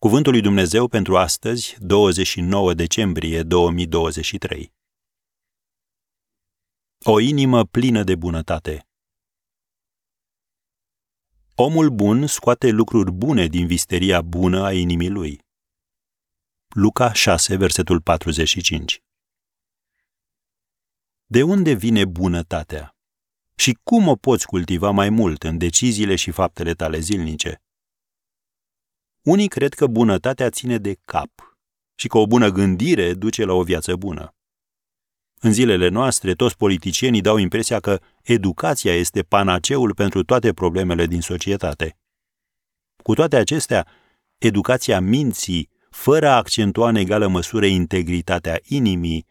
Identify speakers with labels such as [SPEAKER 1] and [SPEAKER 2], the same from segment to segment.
[SPEAKER 1] Cuvântul lui Dumnezeu pentru astăzi, 29 decembrie 2023. O inimă plină de bunătate. Omul bun scoate lucruri bune din visteria bună a inimii lui. Luca 6, versetul 45. De unde vine bunătatea? Și cum o poți cultiva mai mult în deciziile și faptele tale zilnice? Unii cred că bunătatea ține de cap și că o bună gândire duce la o viață bună. În zilele noastre, toți politicienii dau impresia că educația este panaceul pentru toate problemele din societate. Cu toate acestea, educația minții, fără a accentua în egală măsură integritatea inimii,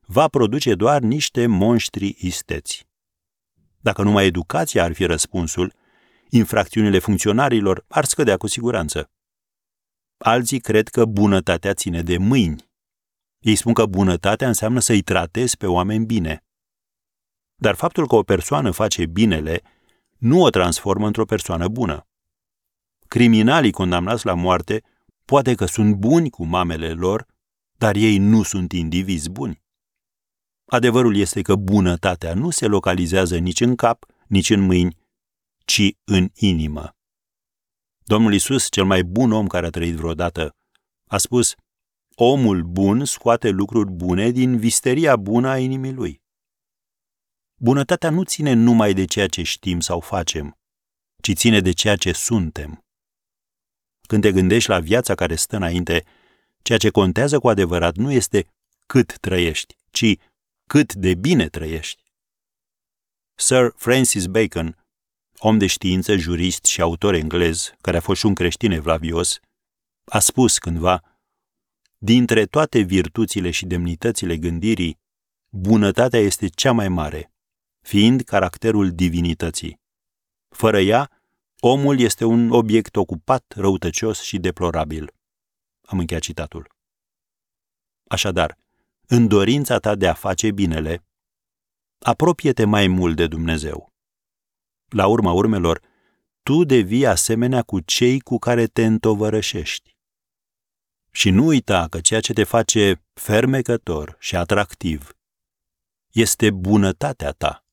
[SPEAKER 1] va produce doar niște monștri isteți. Dacă numai educația ar fi răspunsul, infracțiunile funcționarilor ar scădea cu siguranță. Alții cred că bunătatea ține de mâini. Ei spun că bunătatea înseamnă să-i tratezi pe oameni bine. Dar faptul că o persoană face binele nu o transformă într-o persoană bună. Criminalii condamnați la moarte poate că sunt buni cu mamele lor, dar ei nu sunt indivizi buni. Adevărul este că bunătatea nu se localizează nici în cap, nici în mâini, ci în inimă. Domnul Isus, cel mai bun om care a trăit vreodată, a spus, omul bun scoate lucruri bune din visteria bună a inimii lui. Bunătatea nu ține numai de ceea ce știm sau facem, ci ține de ceea ce suntem. Când te gândești la viața care stă înainte, ceea ce contează cu adevărat nu este cât trăiești, ci cât de bine trăiești. Sir Francis Bacon om de știință, jurist și autor englez, care a fost și un creștin evlavios, a spus cândva, dintre toate virtuțile și demnitățile gândirii, bunătatea este cea mai mare, fiind caracterul divinității. Fără ea, omul este un obiect ocupat, răutăcios și deplorabil. Am încheiat citatul. Așadar, în dorința ta de a face binele, apropie-te mai mult de Dumnezeu. La urma urmelor, tu devii asemenea cu cei cu care te întovărășești. Și nu uita că ceea ce te face fermecător și atractiv este bunătatea ta.